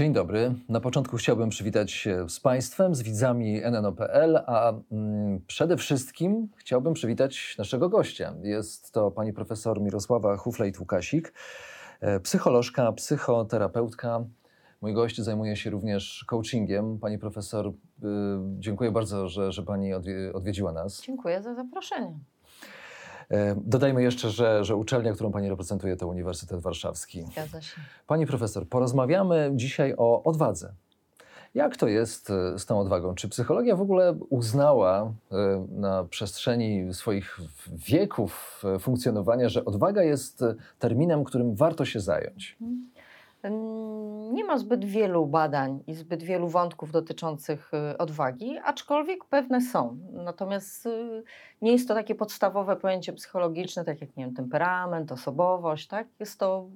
Dzień dobry. Na początku chciałbym przywitać się z Państwem, z widzami NNO.pl, a mm, przede wszystkim chciałbym przywitać naszego gościa. Jest to pani profesor Mirosława Huflejt-Łukasik, e, psycholożka, psychoterapeutka. Mój gość zajmuje się również coachingiem. Pani profesor, y, dziękuję bardzo, że, że pani odwiedziła nas. Dziękuję za zaproszenie. E, dodajmy jeszcze, że, że uczelnia, którą Pani reprezentuje, to Uniwersytet Warszawski. Zgadza się. Pani profesor, porozmawiamy dzisiaj o odwadze. Jak to jest e, z tą odwagą? Czy psychologia w ogóle uznała e, na przestrzeni swoich wieków funkcjonowania, że odwaga jest terminem, którym warto się zająć? Hmm. Nie ma zbyt wielu badań i zbyt wielu wątków dotyczących y, odwagi, aczkolwiek pewne są. Natomiast y, nie jest to takie podstawowe pojęcie psychologiczne, tak jak nie wiem, temperament, osobowość. Tak? Jest to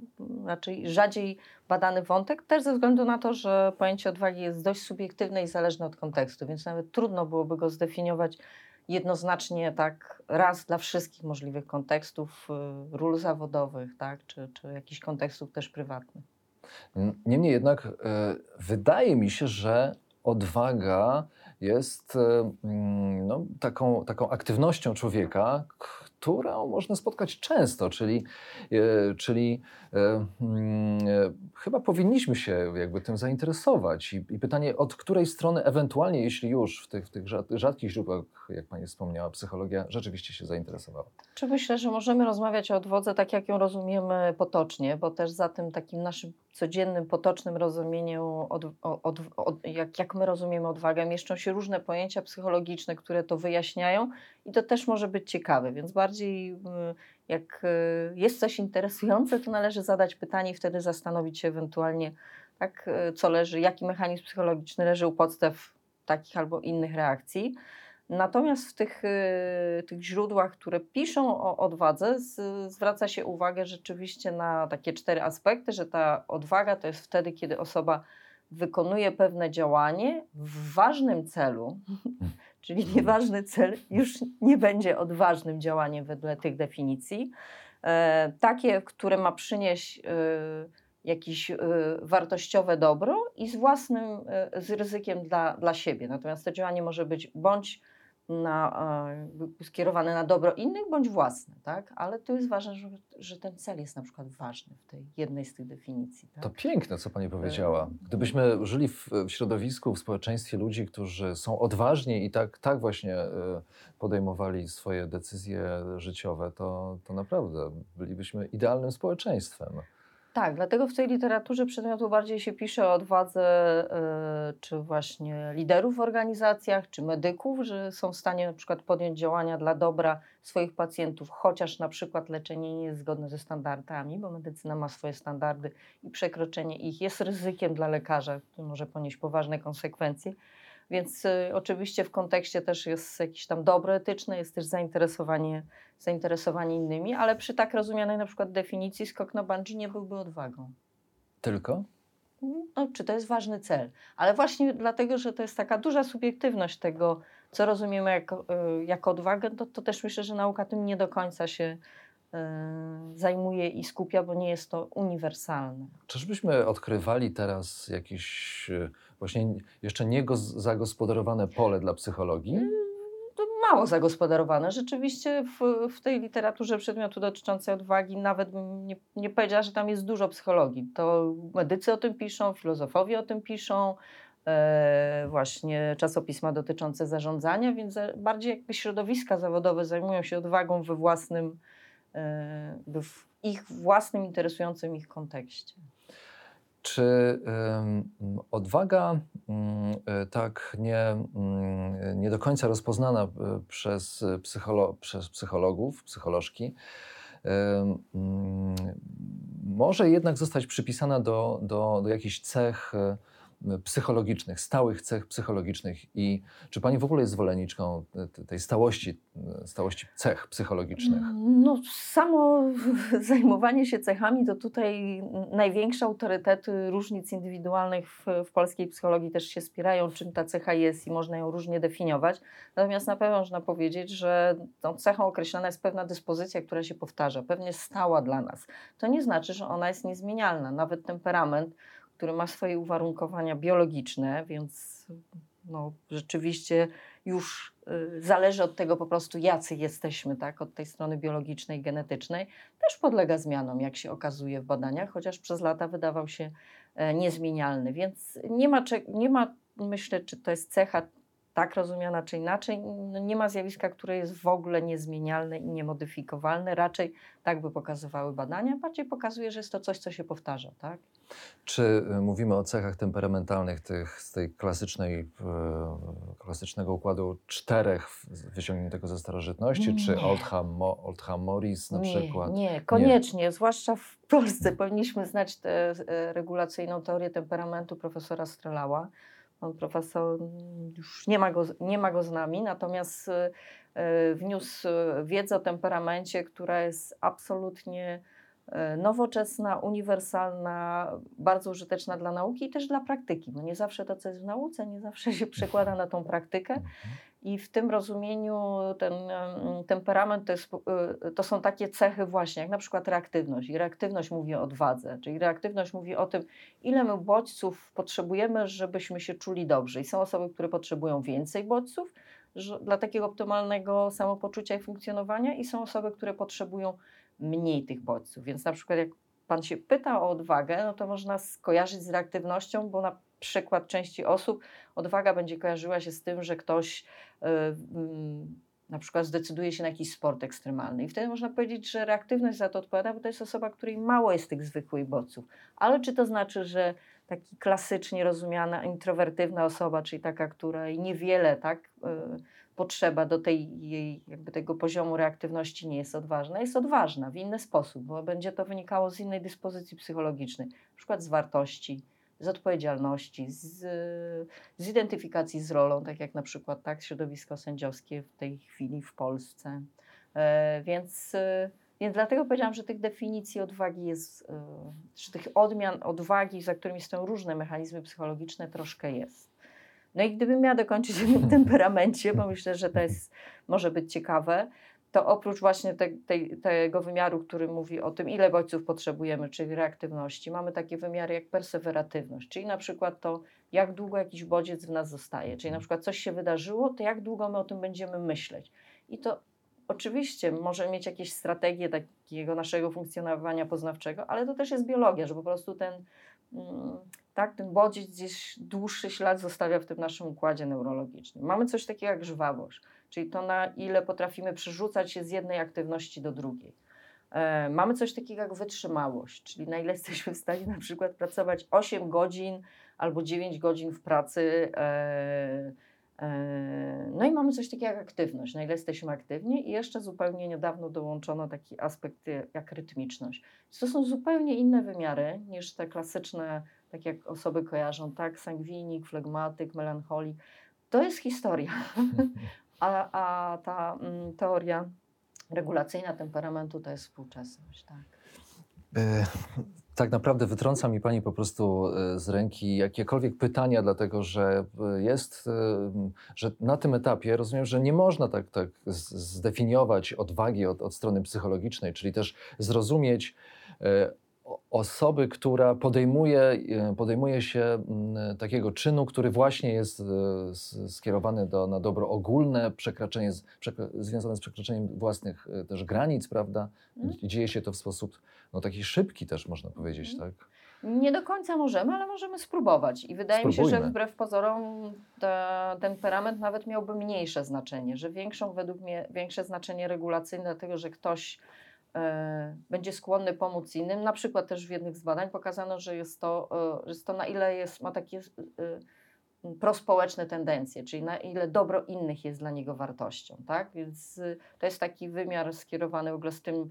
raczej rzadziej badany wątek, też ze względu na to, że pojęcie odwagi jest dość subiektywne i zależne od kontekstu, więc nawet trudno byłoby go zdefiniować jednoznacznie tak raz dla wszystkich możliwych kontekstów, y, ról zawodowych, tak? czy, czy jakichś kontekstów też prywatnych. Niemniej jednak e, wydaje mi się, że odwaga jest e, mm, no, taką, taką aktywnością człowieka, którą można spotkać często, czyli, e, czyli mm, chyba powinniśmy się jakby tym zainteresować. I, I, pytanie, od której strony ewentualnie, jeśli już w tych, w tych rzadkich źródłach, jak Pani wspomniała, psychologia rzeczywiście się zainteresowała? Czy myślę, że możemy rozmawiać o odwodze tak, jak ją rozumiemy potocznie, bo też za tym takim naszym codziennym, potocznym rozumieniu, od, od, od, jak, jak my rozumiemy odwagę, mieszczą się różne pojęcia psychologiczne, które to wyjaśniają i to też może być ciekawe, więc bardziej y, jak y, jest coś interesujące, to należy zadać pytanie i wtedy zastanowić się ewentualnie, tak, y, co leży, jaki mechanizm psychologiczny leży u podstaw takich albo innych reakcji. Natomiast w tych, tych źródłach, które piszą o odwadze, z, zwraca się uwagę rzeczywiście na takie cztery aspekty, że ta odwaga to jest wtedy, kiedy osoba wykonuje pewne działanie w ważnym celu, czyli nieważny cel już nie będzie odważnym działaniem wedle tych definicji. E, takie, które ma przynieść e, jakieś e, wartościowe dobro i z własnym, z ryzykiem dla, dla siebie. Natomiast to działanie może być bądź na, e, skierowane na dobro innych bądź własne, tak? Ale to jest ważne, że, że ten cel jest na przykład ważny w tej jednej z tych definicji. Tak? To piękne, co Pani powiedziała. Gdybyśmy żyli w, w środowisku, w społeczeństwie ludzi, którzy są odważni i tak, tak właśnie e, podejmowali swoje decyzje życiowe, to, to naprawdę bylibyśmy idealnym społeczeństwem. Tak, dlatego w tej literaturze przedmiotu bardziej się pisze o odwadze y, czy właśnie liderów w organizacjach, czy medyków, że są w stanie na przykład podjąć działania dla dobra swoich pacjentów, chociaż na przykład leczenie nie jest zgodne ze standardami, bo medycyna ma swoje standardy i przekroczenie ich jest ryzykiem dla lekarza, który może ponieść poważne konsekwencje. Więc y, oczywiście w kontekście też jest jakieś tam dobro etyczne, jest też zainteresowanie, zainteresowanie innymi, ale przy tak rozumianej na przykład definicji skok na bungee nie byłby odwagą. Tylko? No, czy to jest ważny cel? Ale właśnie dlatego, że to jest taka duża subiektywność tego, co rozumiemy jako, y, jako odwagę, to, to też myślę, że nauka tym nie do końca się y, zajmuje i skupia, bo nie jest to uniwersalne. Czyżbyśmy odkrywali teraz jakiś właśnie jeszcze nie zagospodarowane pole dla psychologii? Mało zagospodarowane. Rzeczywiście w, w tej literaturze przedmiotu dotyczącej odwagi nawet nie, nie powiedziała, że tam jest dużo psychologii. To medycy o tym piszą, filozofowie o tym piszą, e, właśnie czasopisma dotyczące zarządzania, więc bardziej jakby środowiska zawodowe zajmują się odwagą we własnym, e, w ich własnym interesującym ich kontekście. Czy odwaga tak nie, nie do końca rozpoznana e, przez, psycholo, przez psychologów, psycholożki, może jednak zostać przypisana do, do, do jakichś cech psychologicznych, stałych cech psychologicznych i czy pani w ogóle jest zwolenniczką tej stałości, stałości cech psychologicznych? No, samo zajmowanie się cechami to tutaj największe autorytety różnic indywidualnych w, w polskiej psychologii też się spierają, czym ta cecha jest i można ją różnie definiować. Natomiast na pewno można powiedzieć, że tą cechą określona jest pewna dyspozycja, która się powtarza, pewnie stała dla nas. To nie znaczy, że ona jest niezmienialna. Nawet temperament który ma swoje uwarunkowania biologiczne, więc no, rzeczywiście już y, zależy od tego po prostu, jacy jesteśmy, tak, od tej strony biologicznej, genetycznej, też podlega zmianom, jak się okazuje w badaniach, chociaż przez lata wydawał się e, niezmienialny. Więc nie ma, nie ma myślę, czy to jest cecha tak rozumiana czy inaczej, no nie ma zjawiska, które jest w ogóle niezmienialne i niemodyfikowalne. Raczej tak by pokazywały badania, bardziej pokazuje, że jest to coś, co się powtarza. Tak? Czy y, mówimy o cechach temperamentalnych tych, z tej klasycznej, e, klasycznego układu czterech wyciągniętego ze starożytności, nie. czy Oldham, Oldham Morris na nie, przykład? Nie, koniecznie, nie. zwłaszcza w Polsce powinniśmy znać tę e, regulacyjną teorię temperamentu profesora Strelała Pan profesor już nie ma go, nie ma go z nami, natomiast e, wniósł wiedzę o temperamencie, która jest absolutnie e, nowoczesna, uniwersalna, bardzo użyteczna dla nauki i też dla praktyki. No nie zawsze to, co jest w nauce, nie zawsze się przekłada na tą praktykę. I w tym rozumieniu ten temperament to, jest, y, to, są takie cechy właśnie, jak na przykład reaktywność. I reaktywność mówi o odwadze, czyli reaktywność mówi o tym, ile my bodźców potrzebujemy, żebyśmy się czuli dobrze. I są osoby, które potrzebują więcej bodźców dla takiego optymalnego samopoczucia i funkcjonowania i są osoby, które potrzebują mniej tych bodźców. Więc na przykład jak Pan się pyta o odwagę, no to można skojarzyć z reaktywnością, bo na przykład części osób odwaga będzie kojarzyła się z tym, że ktoś yy, yy, na przykład zdecyduje się na jakiś sport ekstremalny. I wtedy można powiedzieć, że reaktywność za to odpowiada, bo to jest osoba, której mało jest tych zwykłych bodźców. Ale czy to znaczy, że taki klasycznie rozumiana introwertywna osoba, czyli taka, której niewiele tak, yy, potrzeba do tej jej, jakby tego poziomu reaktywności nie jest odważna, jest odważna w inny sposób, bo będzie to wynikało z innej dyspozycji psychologicznej, na przykład z wartości, z odpowiedzialności, z, z identyfikacji z rolą, tak jak na przykład tak środowisko sędziowskie w tej chwili w Polsce. E, więc, e, więc dlatego powiedziałam, że tych definicji odwagi jest, że tych odmian odwagi, za którymi stoją różne mechanizmy psychologiczne, troszkę jest. No i gdybym miała dokończyć o tym temperamencie, bo myślę, że to jest, może być ciekawe, to oprócz właśnie te, te, tego wymiaru, który mówi o tym, ile bodźców potrzebujemy, czyli reaktywności, mamy takie wymiary jak perseweratywność, czyli na przykład to, jak długo jakiś bodziec w nas zostaje, czyli na przykład coś się wydarzyło, to jak długo my o tym będziemy myśleć. I to oczywiście może mieć jakieś strategie takiego naszego funkcjonowania poznawczego, ale to też jest biologia, że po prostu ten mm, tak, ten bodziec gdzieś dłuższy ślad zostawia w tym naszym układzie neurologicznym. Mamy coś takiego jak żwawość, czyli to na ile potrafimy przerzucać się z jednej aktywności do drugiej. E, mamy coś takiego jak wytrzymałość, czyli na ile jesteśmy w stanie na przykład pracować 8 godzin albo 9 godzin w pracy. E, no i mamy coś takiego jak aktywność, na ile jesteśmy aktywni i jeszcze zupełnie niedawno dołączono taki aspekt jak rytmiczność. To są zupełnie inne wymiary niż te klasyczne tak jak osoby kojarzą, tak, sangwinik, flegmatyk, melancholik, to jest historia. a, a ta mm, teoria regulacyjna temperamentu to jest współczesność, tak. E, tak naprawdę wytrąca mi Pani po prostu e, z ręki jakiekolwiek pytania, dlatego że e, jest, że na tym etapie rozumiem, że nie można tak, tak zdefiniować odwagi od, od strony psychologicznej, czyli też zrozumieć osoby, która podejmuje, e, podejmuje się mm, takiego czynu, który właśnie jest e, skierowany do, na dobro ogólne, przekraczanie, związane z przekroczeniem własnych e, też granic, prawda? Mm. Dzieje się to w sposób no, taki szybki też, można powiedzieć, mm. tak? Nie do końca możemy, ale możemy spróbować. I wydaje Spróbujmy. mi się, że wbrew pozorom ten temperament nawet miałby mniejsze znaczenie, że większą według mnie, większe znaczenie regulacyjne, dlatego że ktoś E, będzie skłonny pomóc innym. Na przykład też w jednych z badań pokazano, że jest to, że jest to na ile jest, ma takie e, prospołeczne tendencje, czyli na ile dobro innych jest dla niego wartością. Tak? Więc to jest taki wymiar skierowany w ogóle z tym,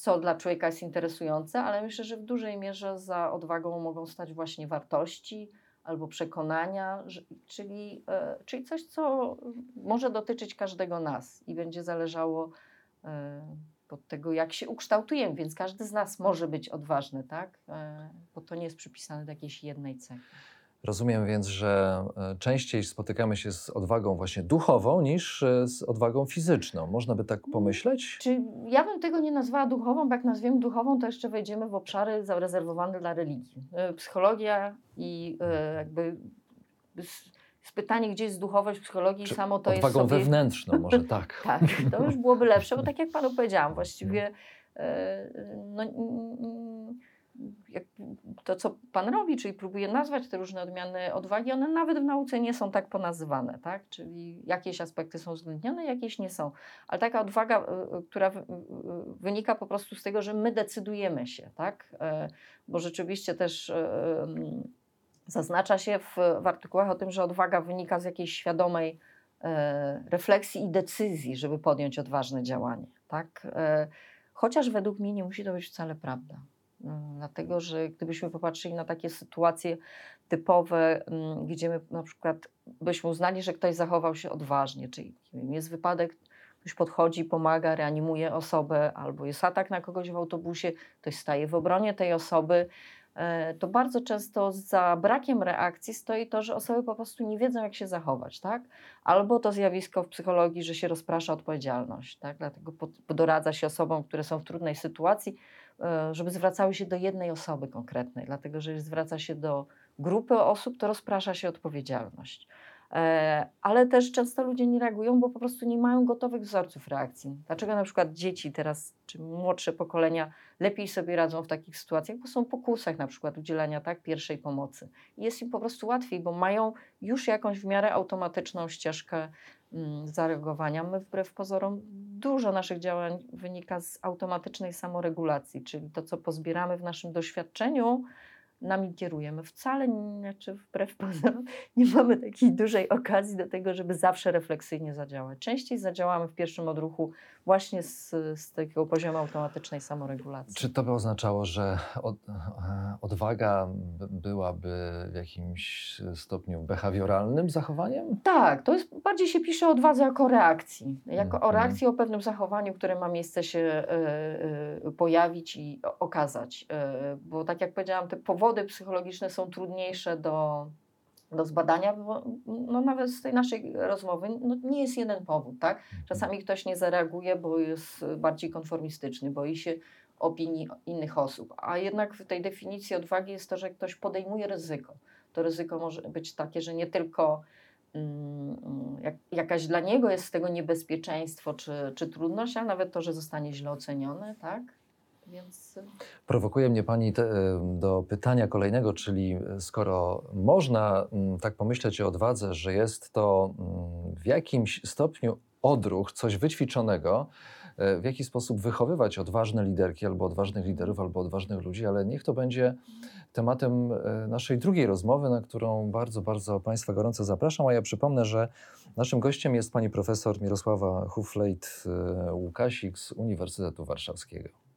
co dla człowieka jest interesujące, ale myślę, że w dużej mierze za odwagą mogą stać właśnie wartości albo przekonania, czyli, e, czyli coś, co może dotyczyć każdego nas i będzie zależało e, od tego, jak się ukształtujemy, więc każdy z nas może być odważny, tak? E, bo to nie jest przypisane do jakiejś jednej cechy. Rozumiem więc, że e, częściej spotykamy się z odwagą właśnie duchową niż e, z odwagą fizyczną. Można by tak pomyśleć? Czy ja bym tego nie nazwała duchową, bo jak nazwiemy duchową, to jeszcze wejdziemy w obszary zarezerwowane dla religii. E, psychologia i jakby jest pytanie, gdzie jest duchowość w psychologii Czy samo to jest sobie... wewnętrzną, może tak. tak, to już byłoby lepsze, bo tak jak panu powiedziałam, właściwie no, to, co Pan robi, czyli próbuje nazwać te różne odmiany odwagi, one nawet w nauce nie są tak ponazywane, tak? Czyli jakieś aspekty są uwzględnione, jakieś nie są. Ale taka odwaga, y, y, która wynika po prostu z tego, że my decydujemy się, tak? E, bo rzeczywiście też e, zaznacza się w, w artykułach o tym, że odwaga wynika z jakiejś świadomej e, refleksji i decyzji, żeby podjąć odważne działanie, tak? Chociaż według mnie nie musi to być wcale prawda. Dlatego, że gdybyśmy popatrzyli na takie sytuacje typowe, mm, gdzie my na przykład byśmy uznali, że ktoś zachował się odważnie, czyli jest wypadek, ktoś podchodzi, pomaga, reanimuje osobę, albo jest atak na kogoś w autobusie, ktoś staje w obronie tej osoby, e, to bardzo często za brakiem reakcji stoi to, że osoby po prostu nie wiedzą, jak się zachować, tak? Albo to zjawisko w psychologii, że się rozprasza odpowiedzialność, tak? Dlatego doradza się osobom, które są w trudnej sytuacji, żeby zwracały się do jednej osoby konkretnej, dlatego że zwraca się do grupy osób, to rozprasza się odpowiedzialność. E, ale też często ludzie nie reagują, bo po prostu nie mają gotowych wzorców reakcji. Dlaczego na przykład dzieci teraz, czy młodsze pokolenia lepiej sobie radzą w takich sytuacjach, bo są po kursach na przykład udzielania tak, pierwszej pomocy. Jest im po prostu łatwiej, bo mają już jakąś w miarę automatyczną ścieżkę mm, zareagowania. My wbrew pozorom dużo naszych działań wynika z automatycznej samoregulacji, czyli to, co pozbieramy w naszym doświadczeniu, nami kierujemy. Wcale, znaczy wbrew pozorom, nie mamy takiej dużej okazji do tego, żeby zawsze refleksyjnie zadziałać. Częściej zadziałamy w pierwszym odruchu właśnie z, z takiego poziomu automatycznej samoregulacji. Czy to by oznaczało, że od, odwaga byłaby w jakimś stopniu behawioralnym zachowaniem? Tak, to jest, bardziej się pisze o odwadze jako reakcji. Jako o mhm. reakcji o pewnym zachowaniu, które ma miejsce się y, y, pojawić i okazać. Y, bo tak jak powiedziałam, te powody psychologiczne są trudniejsze do do zbadania, bo no nawet z tej naszej rozmowy no nie jest jeden powód, tak? Mhm. Czasami ktoś nie zareaguje, bo jest bardziej konformistyczny, boi się opinii innych osób, a jednak w tej definicji odwagi jest to, że ktoś podejmuje ryzyko. To ryzyko może być takie, że nie tylko mm, jak, jakaś dla niego jest z tego niebezpieczeństwo czy, czy trudność, ale nawet to, że zostanie źle oceniony, tak? Więc... Prowokuje mnie Pani te, do pytania kolejnego, czyli skoro można mm, tak pomyśleć o odwadze, że jest to mm, w jakimś stopniu odruch, coś wyćwiczonego, w jaki sposób wychowywać odważne liderki, albo odważnych liderów, albo odważnych ludzi, ale niech to będzie tematem naszej drugiej rozmowy, na którą bardzo, bardzo Państwa gorąco zapraszam. A ja przypomnę, że naszym gościem jest pani profesor Mirosława Huflejt-Łukasik z Uniwersytetu Warszawskiego.